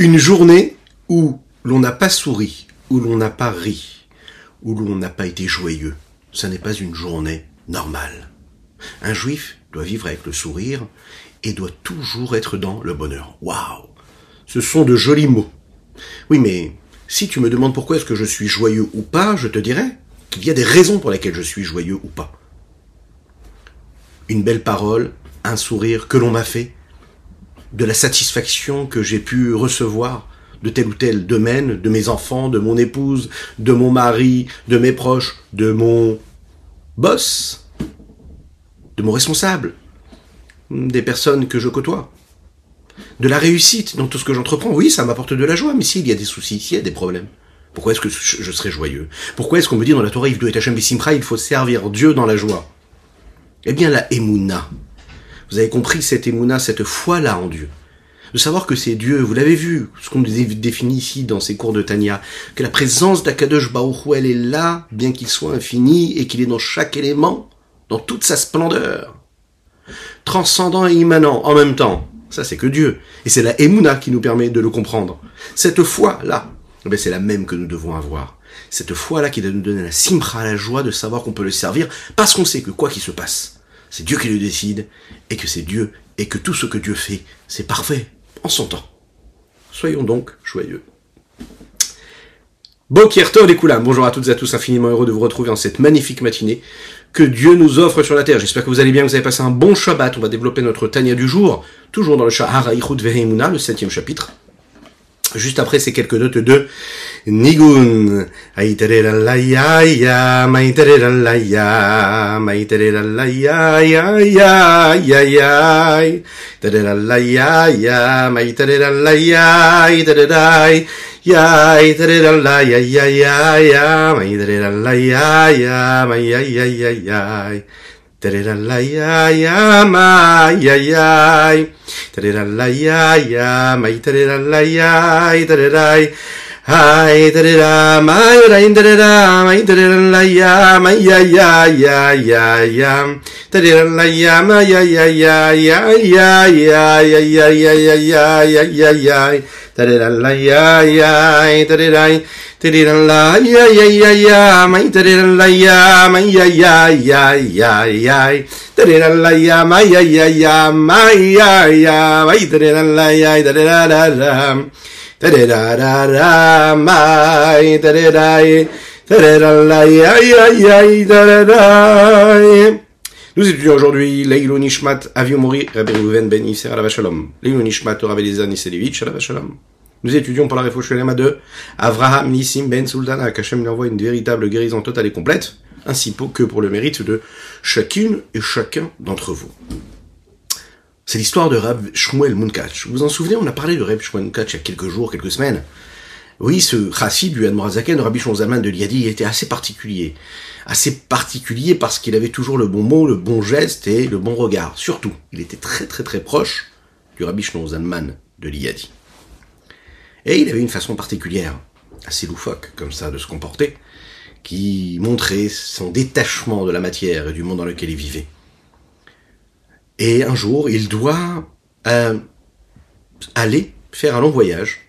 Une journée où l'on n'a pas souri, où l'on n'a pas ri, où l'on n'a pas été joyeux, ça n'est pas une journée normale. Un juif doit vivre avec le sourire et doit toujours être dans le bonheur. Waouh Ce sont de jolis mots. Oui, mais si tu me demandes pourquoi est-ce que je suis joyeux ou pas, je te dirais qu'il y a des raisons pour lesquelles je suis joyeux ou pas. Une belle parole, un sourire que l'on m'a fait, de la satisfaction que j'ai pu recevoir de tel ou tel domaine, de mes enfants, de mon épouse, de mon mari, de mes proches, de mon boss, de mon responsable, des personnes que je côtoie, de la réussite dans tout ce que j'entreprends. Oui, ça m'apporte de la joie, mais s'il y a des soucis, s'il y a des problèmes, pourquoi est-ce que je serais joyeux? Pourquoi est-ce qu'on me dit dans la Torah, il faut servir Dieu dans la joie Eh bien, la Emouna. Vous avez compris cette Emouna, cette foi-là en Dieu. De savoir que c'est Dieu, vous l'avez vu, ce qu'on définit ici dans ces cours de Tania, que la présence d'Akadosh Baruch elle est là, bien qu'il soit infini, et qu'il est dans chaque élément, dans toute sa splendeur. Transcendant et immanent en même temps. Ça, c'est que Dieu. Et c'est la Emouna qui nous permet de le comprendre. Cette foi-là, eh c'est la même que nous devons avoir. Cette foi-là qui doit nous donner la simra, la joie de savoir qu'on peut le servir, parce qu'on sait que quoi qu'il se passe, c'est Dieu qui le décide, et que c'est Dieu, et que tout ce que Dieu fait, c'est parfait, en son temps. Soyons donc joyeux. Bonjour à toutes et à tous, infiniment heureux de vous retrouver en cette magnifique matinée que Dieu nous offre sur la terre. J'espère que vous allez bien, que vous avez passé un bon Shabbat. On va développer notre Tania du jour, toujours dans le Shahara Ichud Vehemuna, le septième chapitre. Juste après ces quelques notes de Nigun. la ya ya, la ya, la ya ya ya ya ya. la ya ya, la ya, ya, la ya ya ya ya, la ya ya, ya ya ya ya. Terera la ya ya ma ya ya. Terera la ya ya ma terera la ya terera Ay, tarara, may, rain, tarara, may, tarara, la, ya, may, ya, ya, ya, ya, ya, tarara, la, ya, may, ya, ya, ya, ya, ya, ya, ya, ya, ya, ya, ya, ya, ya, tarara, la, ya, ya, tarara, tarara, la, ya, ya, ya, ya, may, tarara, la, ya, may, ya, ya, ya, ya, ya, tarara, la, ya, may, ya, ya, ya, may, ya, ya, may, tarara, la, ya, tarara, la, ya, Nous étudions aujourd'hui Leilo Nishmat Aviomori Rabbi Reuven Ben Yisser Alav Shalom. Leilo Nishmat Rav Eliezer Niselevich Alav Shalom. Nous étudions pour la Refouchelema de Avraham Nissim Ben Sultana, qu'Hachem lui envoie une véritable guérison totale et complète, ainsi que pour le mérite de chacune et chacun d'entre vous. C'est l'histoire de Rab Shmuel Munkach. Vous vous en souvenez, on a parlé de Rab Shmuel Munkach il y a quelques jours, quelques semaines. Oui, ce chassid du Admorazaken, Rabbi Shonzaman de Liadi, était assez particulier. Assez particulier parce qu'il avait toujours le bon mot, le bon geste et le bon regard. Surtout, il était très très très proche du Rabbi Shonzaman de Liadi. Et il avait une façon particulière, assez loufoque comme ça, de se comporter, qui montrait son détachement de la matière et du monde dans lequel il vivait. Et un jour, il doit euh, aller faire un long voyage,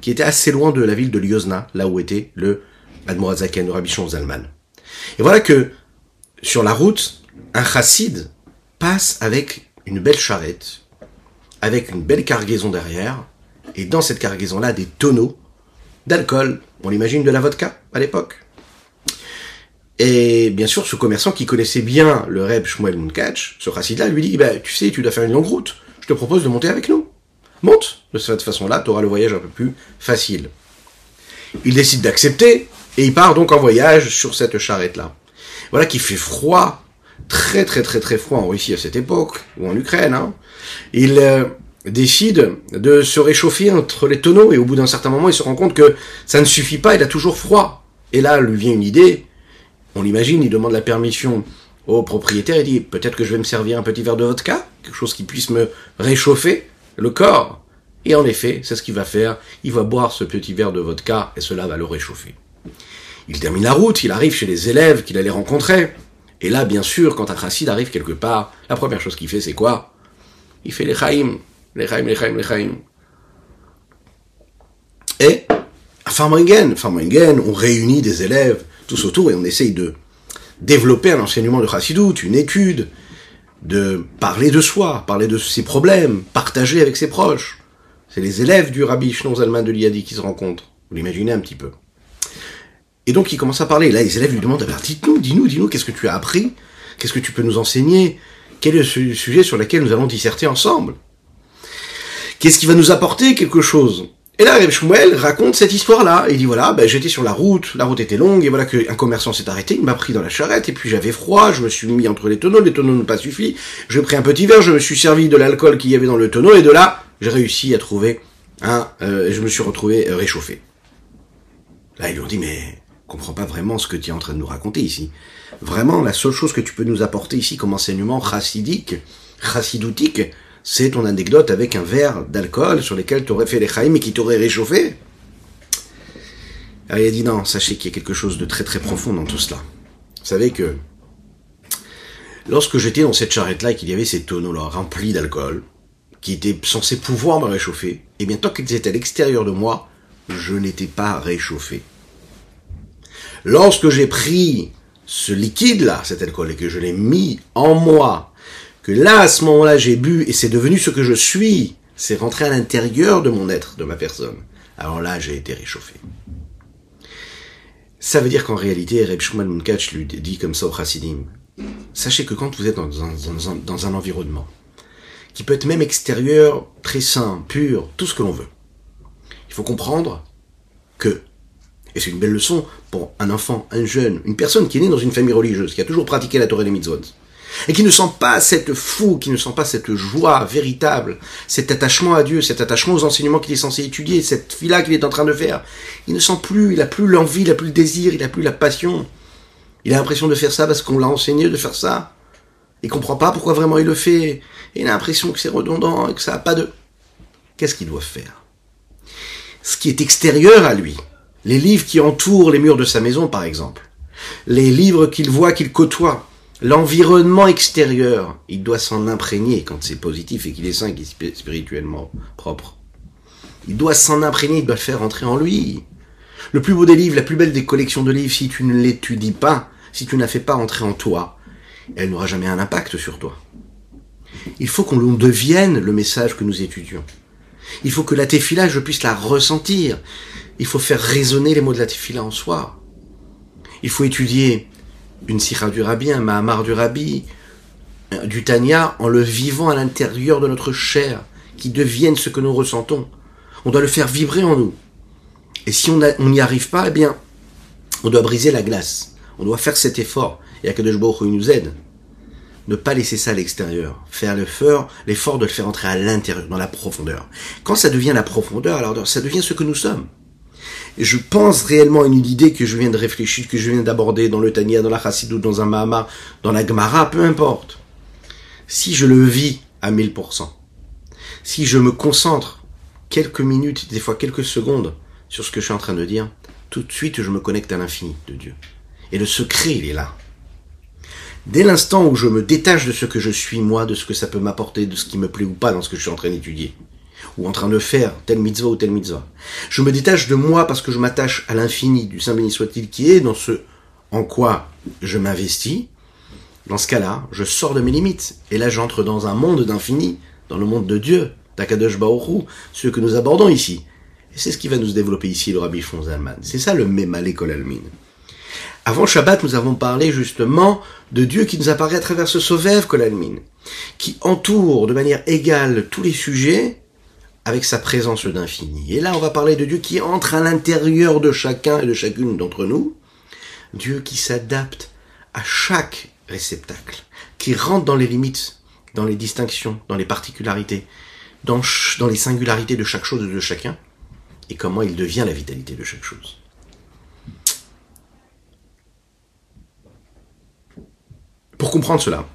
qui était assez loin de la ville de Lyozna, là où était le Admorazaken, le Rabichon Zalman. Et voilà que, sur la route, un chassid passe avec une belle charrette, avec une belle cargaison derrière, et dans cette cargaison-là, des tonneaux d'alcool. On l'imagine de la vodka à l'époque? Et bien sûr, ce commerçant qui connaissait bien le Reb Shmuel Munkach, ce chassid-là, lui dit, bah, tu sais, tu dois faire une longue route. Je te propose de monter avec nous. Monte. De cette façon-là, tu auras le voyage un peu plus facile. Il décide d'accepter, et il part donc en voyage sur cette charrette-là. Voilà qui fait froid, très très très très froid en Russie à cette époque, ou en Ukraine. Hein. Il, euh, décide de se réchauffer entre les tonneaux et au bout d'un certain moment il se rend compte que ça ne suffit pas, il a toujours froid. Et là lui vient une idée, on l'imagine, il demande la permission au propriétaire et dit peut-être que je vais me servir un petit verre de vodka, quelque chose qui puisse me réchauffer le corps. Et en effet, c'est ce qu'il va faire, il va boire ce petit verre de vodka et cela va le réchauffer. Il termine la route, il arrive chez les élèves qu'il allait rencontrer. Et là, bien sûr, quand un arrive quelque part, la première chose qu'il fait, c'est quoi? Il fait les chaïm, L'Echaim, l'Echaim, l'Echaim. Farmringen, Farmringen, on réunit des élèves tous autour et on essaye de développer un enseignement de Chassidut, une étude, de parler de soi, parler de ses problèmes, partager avec ses proches. C'est les élèves du rabbi Shnon Zalman de Liadi qui se rencontrent. Vous l'imaginez un petit peu. Et donc il commence à parler. Là, les élèves lui demandent, alors dites-nous, dis-nous, dis-nous, qu'est-ce que tu as appris? Qu'est-ce que tu peux nous enseigner? Quel est le sujet sur lequel nous allons disserter ensemble? Qu'est-ce qui va nous apporter quelque chose? Et là, Reb Shmuel raconte cette histoire-là. Il dit voilà, ben, j'étais sur la route, la route était longue, et voilà qu'un commerçant s'est arrêté, il m'a pris dans la charrette, et puis j'avais froid, je me suis mis entre les tonneaux, les tonneaux n'ont pas suffi, j'ai pris un petit verre, je me suis servi de l'alcool qu'il y avait dans le tonneau, et de là, j'ai réussi à trouver un, euh, je me suis retrouvé euh, réchauffé. Là, ils lui ont dit mais comprends pas vraiment ce que tu es en train de nous raconter ici. Vraiment, la seule chose que tu peux nous apporter ici comme enseignement chassidique, chassidoutique, c'est ton anecdote avec un verre d'alcool sur lequel tu aurais fait les chaïm et qui t'aurait réchauffé. Alors il a dit non, sachez qu'il y a quelque chose de très très profond dans tout cela. Vous savez que lorsque j'étais dans cette charrette-là et qu'il y avait ces tonneaux-là remplis d'alcool, qui étaient censés pouvoir me réchauffer, et eh bien tant qu'ils étaient à l'extérieur de moi, je n'étais pas réchauffé. Lorsque j'ai pris ce liquide-là, cet alcool, et que je l'ai mis en moi, que là, à ce moment-là, j'ai bu et c'est devenu ce que je suis. C'est rentré à l'intérieur de mon être, de ma personne. Alors là, j'ai été réchauffé. Ça veut dire qu'en réalité, Reb Shmuel Munkach lui dit comme ça au Chassidim. Sachez que quand vous êtes dans un, environnement, qui peut être même extérieur, très sain, pur, tout ce que l'on veut, il faut comprendre que, et c'est une belle leçon pour un enfant, un jeune, une personne qui est née dans une famille religieuse, qui a toujours pratiqué la Torah des mitzvot, et qui ne sent pas cette fou, qui ne sent pas cette joie véritable, cet attachement à Dieu, cet attachement aux enseignements qu'il est censé étudier, cette vie-là qu'il est en train de faire, il ne sent plus, il a plus l'envie, il a plus le désir, il a plus la passion. Il a l'impression de faire ça parce qu'on l'a enseigné de faire ça. Il comprend pas pourquoi vraiment il le fait. Il a l'impression que c'est redondant et que ça n'a pas de... Qu'est-ce qu'il doit faire? Ce qui est extérieur à lui, les livres qui entourent les murs de sa maison par exemple, les livres qu'il voit, qu'il côtoie, L'environnement extérieur, il doit s'en imprégner quand c'est positif et qu'il est sain qu'il est spirituellement propre. Il doit s'en imprégner, il doit le faire entrer en lui. Le plus beau des livres, la plus belle des collections de livres, si tu ne l'étudies pas, si tu ne la fais pas entrer en toi, elle n'aura jamais un impact sur toi. Il faut qu'on devienne le message que nous étudions. Il faut que la téfila, je puisse la ressentir. Il faut faire résonner les mots de la téfila en soi. Il faut étudier une sira du rabbi, un mahamar du rabbi, du Tanya, en le vivant à l'intérieur de notre chair, qui devienne ce que nous ressentons. On doit le faire vibrer en nous. Et si on n'y arrive pas, eh bien, on doit briser la glace. On doit faire cet effort. Et Akadosh Baruch nous aide. Ne pas laisser ça à l'extérieur. Faire l'effort, l'effort de le faire entrer à l'intérieur, dans la profondeur. Quand ça devient la profondeur, alors ça devient ce que nous sommes je pense réellement à une idée que je viens de réfléchir, que je viens d'aborder dans le Tania, dans la Chassidou, dans un Mahama, dans la Gemara, peu importe. Si je le vis à 1000%, si je me concentre quelques minutes, des fois quelques secondes sur ce que je suis en train de dire, tout de suite je me connecte à l'infini de Dieu. Et le secret, il est là. Dès l'instant où je me détache de ce que je suis moi, de ce que ça peut m'apporter, de ce qui me plaît ou pas dans ce que je suis en train d'étudier, ou en train de faire tel mitzvah ou tel mitzvah. Je me détache de moi parce que je m'attache à l'infini du Saint béni soit-il qui est dans ce en quoi je m'investis. Dans ce cas-là, je sors de mes limites. Et là, j'entre dans un monde d'infini, dans le monde de Dieu, Takadosh Baoru, ce que nous abordons ici. Et c'est ce qui va nous développer ici le Rabbi Fonzalman. C'est ça le Mema l'école Almin. Avant Shabbat, nous avons parlé justement de Dieu qui nous apparaît à travers ce Sovev Kolalmin, qui entoure de manière égale tous les sujets avec sa présence d'infini. Et là, on va parler de Dieu qui entre à l'intérieur de chacun et de chacune d'entre nous. Dieu qui s'adapte à chaque réceptacle, qui rentre dans les limites, dans les distinctions, dans les particularités, dans, les singularités de chaque chose et de chacun, et comment il devient la vitalité de chaque chose. Pour comprendre cela,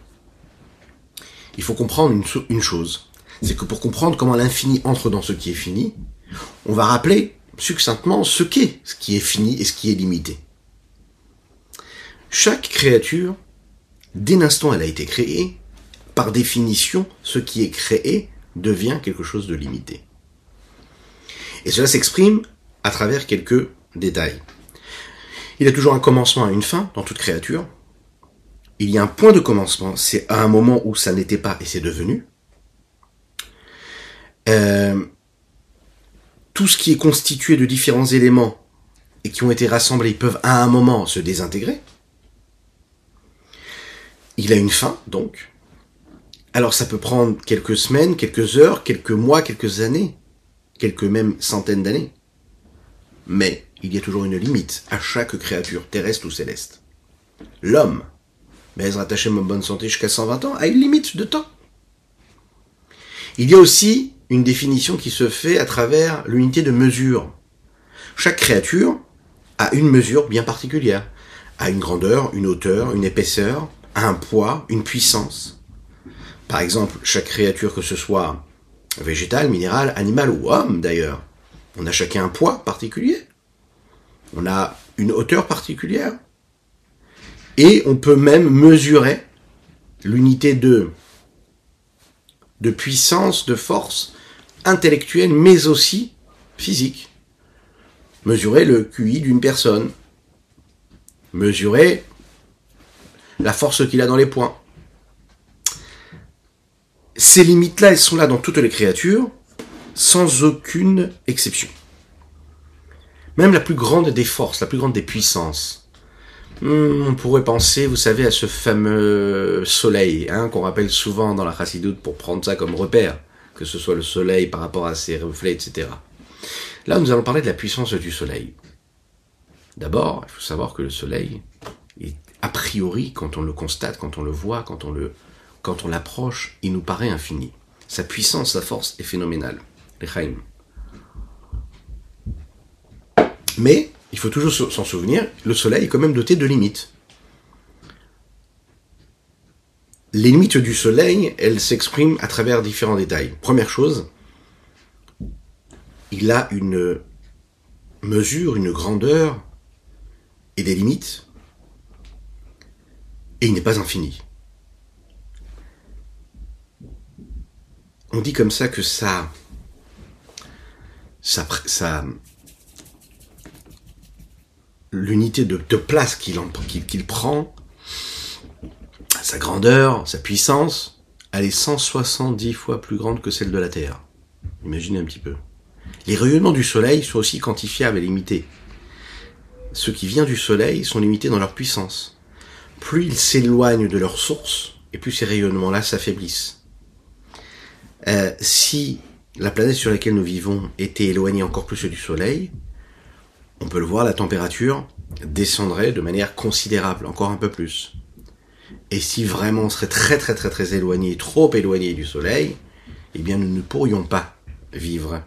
il faut comprendre une chose, c'est que pour comprendre comment l'infini entre dans ce qui est fini, on va rappeler succinctement ce qu'est ce qui est fini et ce qui est limité. Chaque créature, dès l'instant elle a été créée, par définition, ce qui est créé devient quelque chose de limité. Et cela s'exprime à travers quelques détails. Il y a toujours un commencement et une fin dans toute créature. Il y a un point de commencement, c'est à un moment où ça n'était pas et c'est devenu. Euh, tout ce qui est constitué de différents éléments et qui ont été rassemblés peuvent à un moment se désintégrer. Il a une fin, donc. Alors ça peut prendre quelques semaines, quelques heures, quelques mois, quelques années, quelques même centaines d'années. Mais il y a toujours une limite à chaque créature, terrestre ou céleste. L'homme, mais rattaché ma bonne santé jusqu'à 120 ans, a une limite de temps. Il y a aussi une définition qui se fait à travers l'unité de mesure. Chaque créature a une mesure bien particulière, a une grandeur, une hauteur, une épaisseur, un poids, une puissance. Par exemple, chaque créature, que ce soit végétale, minérale, animale ou homme d'ailleurs, on a chacun un poids particulier. On a une hauteur particulière. Et on peut même mesurer l'unité de, de puissance, de force intellectuelle, mais aussi physique. Mesurer le QI d'une personne. Mesurer la force qu'il a dans les poings. Ces limites-là, elles sont là dans toutes les créatures, sans aucune exception. Même la plus grande des forces, la plus grande des puissances. Hmm, on pourrait penser, vous savez, à ce fameux soleil, hein, qu'on rappelle souvent dans la chassidoute pour prendre ça comme repère, que ce soit le soleil par rapport à ses reflets, etc. Là, nous allons parler de la puissance du soleil. D'abord, il faut savoir que le soleil a priori, quand on le constate, quand on le voit, quand on le, quand on l'approche, il nous paraît infini. Sa puissance, sa force est phénoménale. Mais, il faut toujours s'en souvenir, le soleil est quand même doté de limites. Les limites du soleil, elles s'expriment à travers différents détails. Première chose, il a une mesure, une grandeur et des limites et il n'est pas infini. On dit comme ça que ça, ça, l'unité de, place qu'il prend, sa grandeur, sa puissance, elle est 170 fois plus grande que celle de la Terre. Imaginez un petit peu. Les rayonnements du Soleil sont aussi quantifiables et limités. Ce qui vient du Soleil sont limités dans leur puissance plus ils s'éloignent de leur source, et plus ces rayonnements-là s'affaiblissent. Euh, si la planète sur laquelle nous vivons était éloignée encore plus du Soleil, on peut le voir, la température descendrait de manière considérable, encore un peu plus. Et si vraiment on serait très très très très éloigné, trop éloigné du Soleil, eh bien nous ne pourrions pas vivre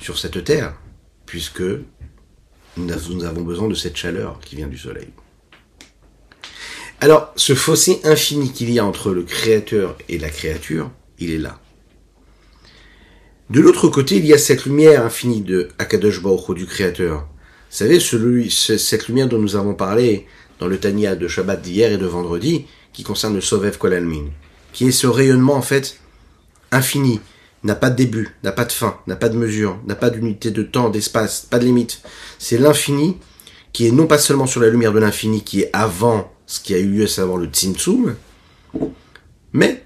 sur cette Terre, puisque nous avons besoin de cette chaleur qui vient du Soleil. Alors, ce fossé infini qu'il y a entre le créateur et la créature, il est là. De l'autre côté, il y a cette lumière infinie de Akadosh Baruch du créateur. Savez, cette lumière dont nous avons parlé dans le Tania de Shabbat d'hier et de vendredi, qui concerne le Sovev Kolalmin, qui est ce rayonnement, en fait, infini, n'a pas de début, n'a pas de fin, n'a pas de mesure, n'a pas d'unité de temps, d'espace, pas de limite. C'est l'infini qui est non pas seulement sur la lumière de l'infini qui est avant ce qui a eu lieu à savoir le Tzimtzum, mais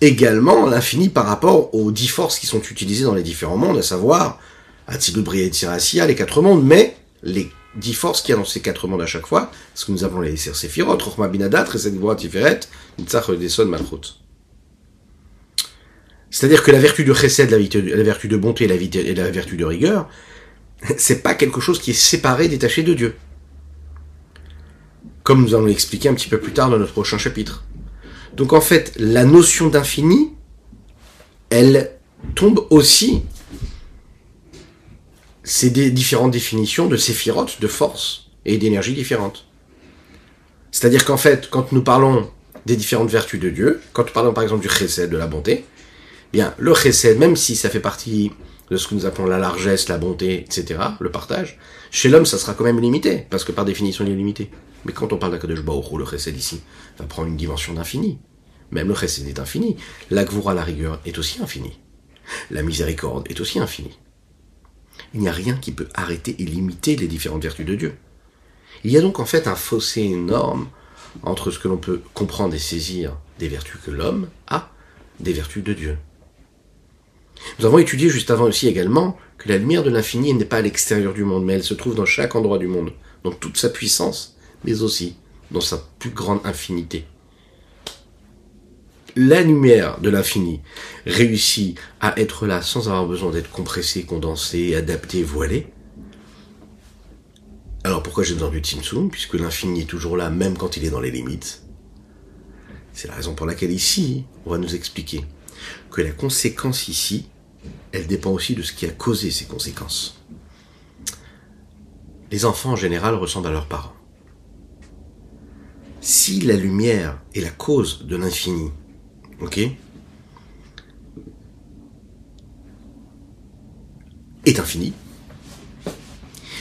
également l'infini par rapport aux dix forces qui sont utilisées dans les différents mondes, à savoir Atzilut, Bria et les quatre mondes, mais les dix forces qu'il y a dans ces quatre mondes à chaque fois, parce que nous avons les Sephirot, Rochma Binadat, Resed Tiferet, Nitzach Deson Malchut. C'est-à-dire que la vertu de chesed, la, la vertu de bonté la, et la vertu de rigueur, c'est pas quelque chose qui est séparé, détaché de Dieu comme nous allons l'expliquer un petit peu plus tard dans notre prochain chapitre. Donc en fait, la notion d'infini, elle tombe aussi, c'est des différentes définitions de séphirotes, de force et d'énergie différentes. C'est-à-dire qu'en fait, quand nous parlons des différentes vertus de Dieu, quand nous parlons par exemple du chesed, de la bonté, bien, le chesed, même si ça fait partie de ce que nous appelons la largesse, la bonté, etc., le partage, chez l'homme, ça sera quand même limité, parce que par définition, il est limité. Mais quand on parle d'Akadosh Baruch le chesed ici va prendre une dimension d'infini. Même le chesed est infini. La la rigueur, est aussi infinie. La miséricorde est aussi infinie. Il n'y a rien qui peut arrêter et limiter les différentes vertus de Dieu. Il y a donc en fait un fossé énorme entre ce que l'on peut comprendre et saisir des vertus que l'homme a, des vertus de Dieu. Nous avons étudié juste avant aussi également que la lumière de l'infini n'est pas à l'extérieur du monde, mais elle se trouve dans chaque endroit du monde, dans toute sa puissance, mais aussi dans sa plus grande infinité. La lumière de l'infini réussit à être là sans avoir besoin d'être compressée, condensée, adaptée, voilée. Alors pourquoi j'ai besoin du Tzimtzum Puisque l'infini est toujours là, même quand il est dans les limites? C'est la raison pour laquelle ici, on va nous expliquer que la conséquence ici, elle dépend aussi de ce qui a causé ces conséquences. Les enfants en général ressemblent à leurs parents. Si la lumière est la cause de l'infini, ok, est infini,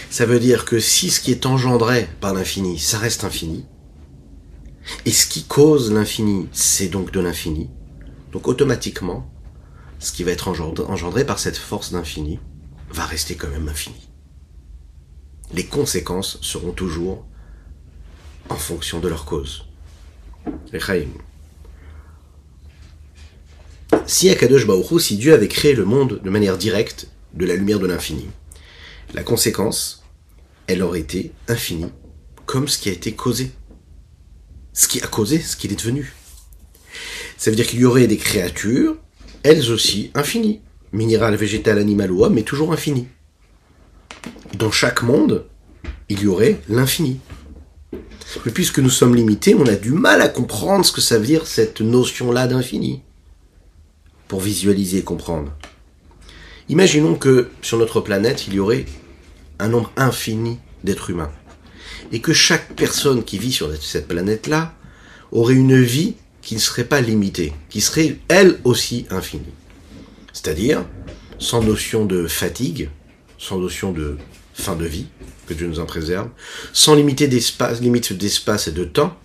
ça veut dire que si ce qui est engendré par l'infini, ça reste infini, et ce qui cause l'infini, c'est donc de l'infini, donc automatiquement, ce qui va être engendré par cette force d'infini va rester quand même infini. Les conséquences seront toujours en fonction de leur cause. Si Akadosh Baruch si Dieu avait créé le monde de manière directe de la lumière de l'infini, la conséquence, elle aurait été infinie, comme ce qui a été causé. Ce qui a causé ce qu'il est devenu. Ça veut dire qu'il y aurait des créatures elles aussi infinies. Minéral, végétal, animal ou homme, mais toujours infini. Dans chaque monde, il y aurait l'infini. Mais puisque nous sommes limités, on a du mal à comprendre ce que ça veut dire cette notion-là d'infini. Visualiser et comprendre. Imaginons que sur notre planète, il y aurait un nombre infini d'êtres humains. Et que chaque personne qui vit sur cette planète-là aurait une vie qui ne serait pas limitée, qui serait elle aussi infinie. C'est-à-dire sans notion de fatigue, sans notion de fin de vie, que Dieu nous en préserve, sans limiter d'espace, limite d'espace et de temps,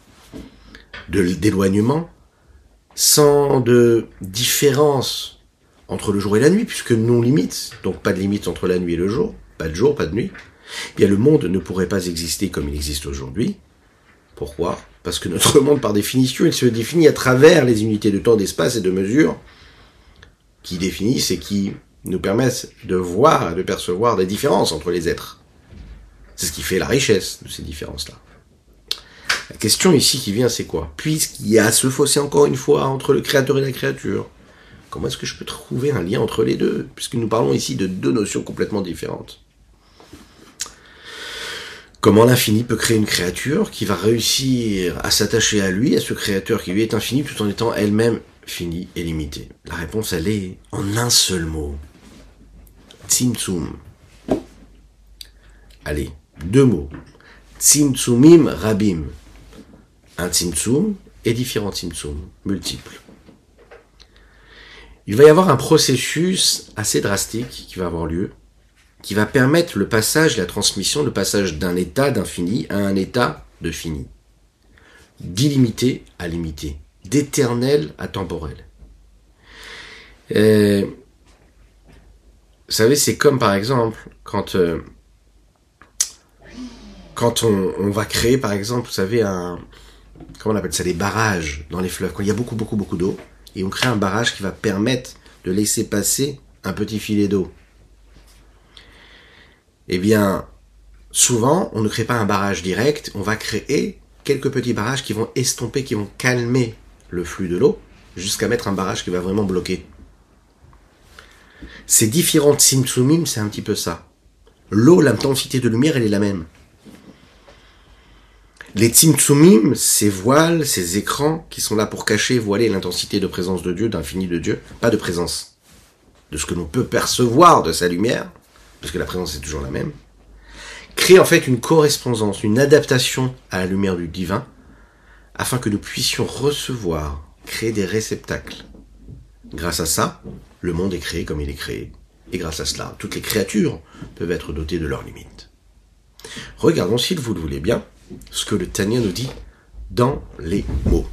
d'éloignement, sans de différence entre le jour et la nuit, puisque non limite, donc pas de limite entre la nuit et le jour, pas de jour, pas de nuit, eh bien le monde ne pourrait pas exister comme il existe aujourd'hui. Pourquoi? Parce que notre monde, par définition, il se définit à travers les unités de temps, d'espace et de mesure qui définissent et qui nous permettent de voir, de percevoir des différences entre les êtres. C'est ce qui fait la richesse de ces différences-là. La question ici qui vient, c'est quoi? Puisqu'il y a ce fossé encore une fois entre le créateur et la créature, comment est-ce que je peux trouver un lien entre les deux? Puisque nous parlons ici de deux notions complètement différentes. Comment l'infini peut créer une créature qui va réussir à s'attacher à lui, à ce créateur qui lui est infini, tout en étant elle-même finie et limitée? La réponse, elle est en un seul mot. Tzimtzum. Allez, deux mots. Tzimtzumim rabim. Un tzimtzum et différents tzimtzum, multiples. Il va y avoir un processus assez drastique qui va avoir lieu qui va permettre le passage, la transmission, le passage d'un état d'infini à un état de fini. D'illimité à limité. D'éternel à temporel. Euh, vous savez, c'est comme par exemple quand euh, on, va créer par exemple, vous savez, un comment on appelle ça, des barrages dans les fleuves. Quand il y a beaucoup beaucoup beaucoup d'eau et on crée un barrage qui va permettre de laisser passer un petit filet d'eau eh bien, souvent, on ne crée pas un barrage direct, on va créer quelques petits barrages qui vont estomper, qui vont calmer le flux de l'eau, jusqu'à mettre un barrage qui va vraiment bloquer. Ces différentes simtsumim, c'est un petit peu ça. L'eau, l'intensité de lumière, elle est la même. Les tzimtzumim, ces voiles, ces écrans qui sont là pour cacher, voiler l'intensité de présence de Dieu, d'infini de Dieu, pas de présence, de ce que l'on peut percevoir de sa lumière, parce que la présence est toujours la même, crée en fait une correspondance, une adaptation à la lumière du divin, afin que nous puissions recevoir, créer des réceptacles. Grâce à ça, le monde est créé comme il est créé. Et grâce à cela, toutes les créatures peuvent être dotées de leurs limites. Regardons, s'il vous le voulez bien, ce que le Tania nous dit dans les mots.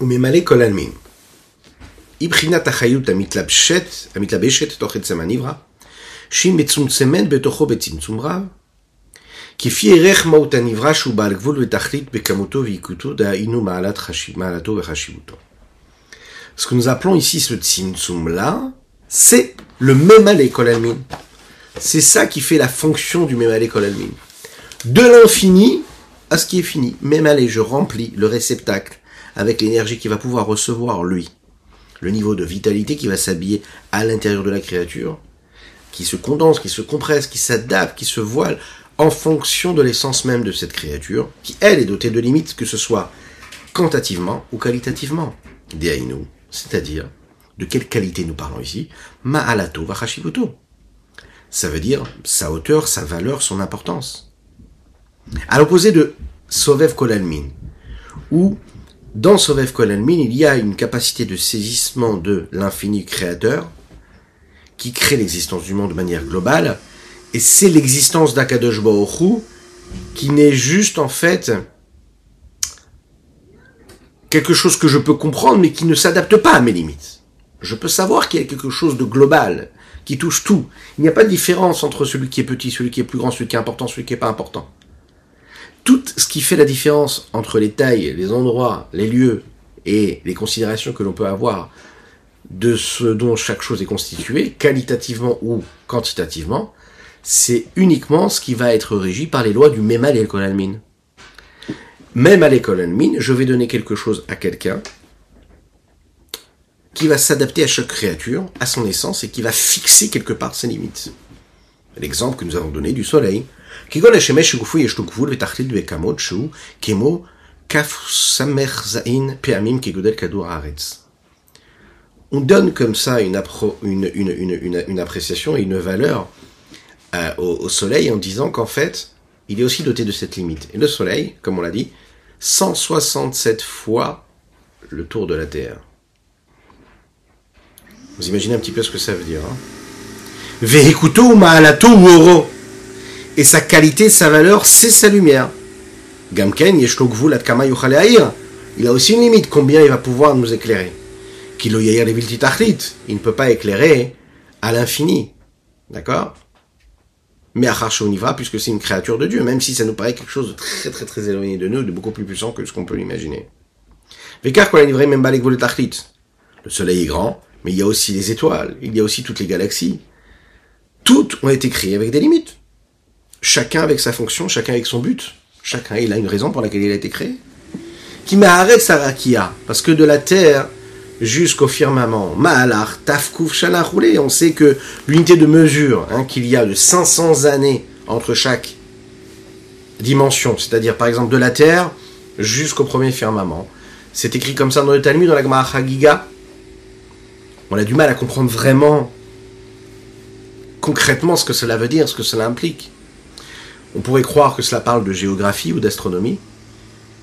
וממלא כל עלמין. החיות המתלבשת, המתלבשת תוך כפי ערך מהות הנברא שהוא בעל גבול ותכלית בכמותו ועיקותו, דהיינו מעלת חשיב, מעלתו וחשיבותו. Ce que nous appelons ici ce tzimtzum là, c'est le memale kol almin. C'est ça qui fait la fonction du memale kol almin. De l'infini à ce qui est fini. Memale, je remplis le réceptacle avec l'énergie qui va pouvoir recevoir lui. Le niveau de vitalité qui va s'habiller à l'intérieur de la créature, qui se condense, qui se compresse, qui s'adapte, qui se voile en fonction de l'essence même de cette créature, qui elle est dotée de limites, que ce soit quantitativement ou qualitativement. Deainu, c'est-à-dire de quelle qualité nous parlons ici? Ma'alato vachashibuto. Ça veut dire sa hauteur, sa valeur, son importance. À l'opposé de Sovev Kolalmin, où dans Sovev Kolalmin, il y a une capacité de saisissement de l'infini créateur qui crée l'existence du monde de manière globale, et c'est l'existence d'Akadosh Baruch qui n'est juste en fait quelque chose que je peux comprendre mais qui ne s'adapte pas à mes limites. Je peux savoir qu'il y a quelque chose de global, qui touche tout. Il n'y a pas de différence entre celui qui est petit, celui qui est plus grand, celui qui est important, celui qui n'est pas important. Tout ce qui fait la différence entre les tailles, les endroits, les lieux et les considérations que l'on peut avoir de ce dont chaque chose est constituée, qualitativement ou quantitativement, c'est uniquement ce qui va être régi par les lois du même à l'école almine. Même à l'école almine, je vais donner quelque chose à quelqu'un qui va s'adapter à chaque créature, à son essence, et qui va fixer quelque part ses limites. L'exemple que nous avons donné du soleil. On donne comme ça une, une, appréciation et une valeur euh, au, au, soleil en disant qu'en fait, il est aussi doté de cette limite. Et le soleil, comme on l'a dit, 167 fois le tour de la Terre. Vous imaginez un petit peu ce que ça veut dire. Hein. Et sa qualité, sa valeur, c'est sa lumière. Gamken Il a aussi une limite, combien il va pouvoir nous éclairer. Il ne peut pas éclairer à l'infini. D'accord? Mais va puisque c'est une créature de Dieu, même si ça nous paraît quelque chose de très très très éloigné de nous, de beaucoup plus puissant que ce qu'on peut l'imaginer. Le soleil est grand, mais il y a aussi les étoiles, il y a aussi toutes les galaxies. Toutes ont été créées avec des limites. Chacun avec sa fonction, chacun avec son but. Chacun, il a une raison pour laquelle il a été créé. Qui m'a Sarakia, parce que de la terre jusqu'au firmament, Ma'alar, Tafkuf, Roulé, on sait que l'unité de mesure hein, qu'il y a de 500 années entre chaque dimension, c'est-à-dire par exemple de la terre jusqu'au premier firmament, c'est écrit comme ça dans le Talmud, dans la Gemara Chagiga, on a du mal à comprendre vraiment, concrètement, ce que cela veut dire, ce que cela implique. On pourrait croire que cela parle de géographie ou d'astronomie,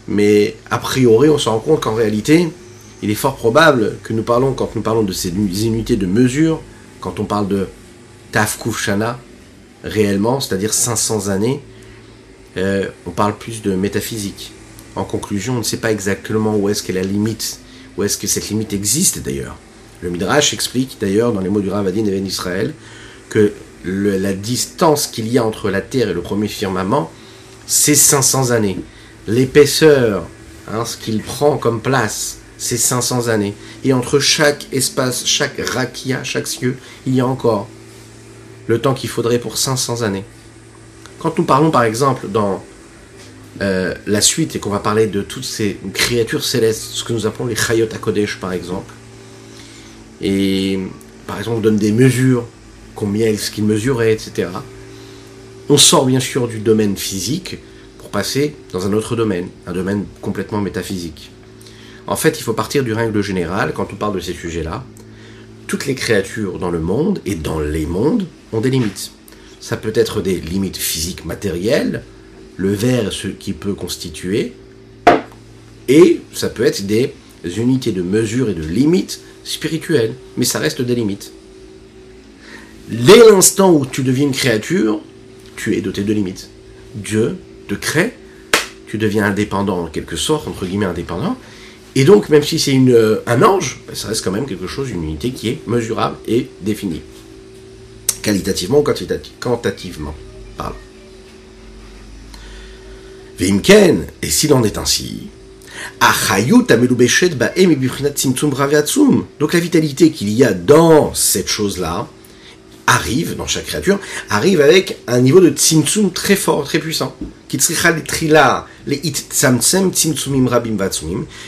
mais a priori, on se rend compte qu'en réalité, il est fort probable que nous parlons, quand nous parlons de ces unités de mesure, quand on parle de Tafkuf Shana, réellement, c'est-à-dire 500 années, euh, on parle plus de métaphysique. En conclusion, on ne sait pas exactement où est-ce qu'est la limite, où est-ce que cette limite existe d'ailleurs. Le Midrash explique d'ailleurs dans les mots du Ravadin et Israël que la distance qu'il y a entre la terre et le premier firmament, c'est 500 années. L'épaisseur, hein, ce qu'il prend comme place, c'est 500 années. Et entre chaque espace, chaque rakia, chaque cieux, il y a encore le temps qu'il faudrait pour 500 années. Quand nous parlons par exemple dans euh, la suite et qu'on va parler de toutes ces créatures célestes, ce que nous appelons les Chayot Akodesh par exemple, et par exemple on donne des mesures, combien est-ce qu'il mesurait, etc. On sort bien sûr du domaine physique pour passer dans un autre domaine, un domaine complètement métaphysique. En fait, il faut partir du règle général quand on parle de ces sujets-là. Toutes les créatures dans le monde et dans les mondes ont des limites. Ça peut être des limites physiques matérielles, le verre ce qui peut constituer, et ça peut être des unités de mesure et de limites spirituel, mais ça reste des limites. Dès l'instant où tu deviens une créature, tu es doté de limites. Dieu te crée, tu deviens indépendant en quelque sorte, entre guillemets indépendant, Et donc, même si c'est euh, un ange, ben, ça reste quand même quelque chose, une unité qui est mesurable et définie. Qualitativement ou quantitati- quantitativement. Veimken, et s'il en est ainsi. Donc la vitalité qu'il y a dans cette chose-là arrive, dans chaque créature, arrive avec un niveau de tzimtzum très fort, très puissant.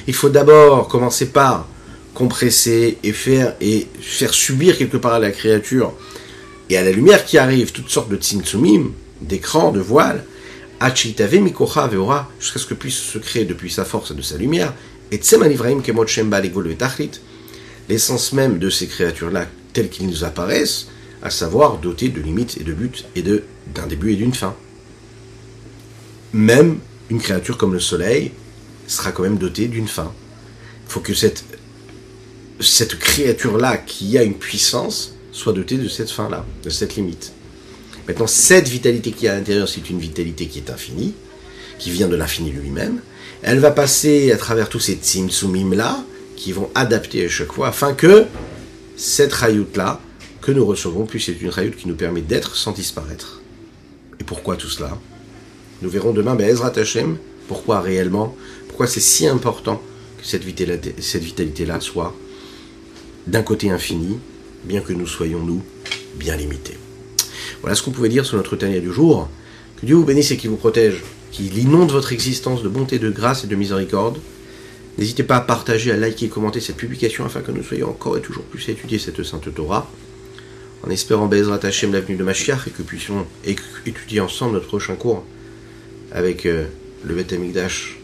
Il faut d'abord commencer par compresser et faire, et faire subir quelque part à la créature et à la lumière qui arrive toutes sortes de tzimtzumim, d'écrans, de voiles, Achitave mikocha veora, jusqu'à ce que puisse se créer depuis sa force et de sa lumière, et tseman ivraim kemot shemba l'essence même de ces créatures-là, telles qu'ils nous apparaissent, à savoir dotées de limites et de buts et d'un début et d'une fin. Même une créature comme le soleil sera quand même dotée d'une fin. Il faut que cette, cette créature-là, qui a une puissance, soit dotée de cette fin-là, de cette limite. Maintenant, cette vitalité qui est à l'intérieur, c'est une vitalité qui est infinie, qui vient de l'infini lui-même. Elle va passer à travers tous ces tsimtsumim-là, qui vont adapter à chaque fois, afin que cette rayout-là, que nous recevons, puisse être une rayout qui nous permet d'être sans disparaître. Et pourquoi tout cela? Nous verrons demain, ben Ezra Tachem, pourquoi réellement, pourquoi c'est si important que cette vitalité- cette vitalité-là soit d'un côté infini, bien que nous soyons, nous, bien limités. Voilà ce qu'on pouvait dire sur notre Tania du jour. Que Dieu vous bénisse et qu'il vous protège, qu'il inonde votre existence de bonté, de grâce et de miséricorde. N'hésitez pas à partager, à liker et commenter cette publication afin que nous soyons encore et toujours plus à étudier cette sainte Torah. En espérant Bezrat Hashem l'avenue de Mashiach et que puissions étudier ensemble notre prochain cours avec euh, le Beth Amikdash,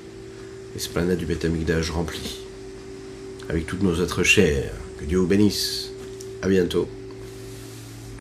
l'esplanade du Beth Amikdash rempli, avec toutes nos êtres chers. Que Dieu vous bénisse. À bientôt.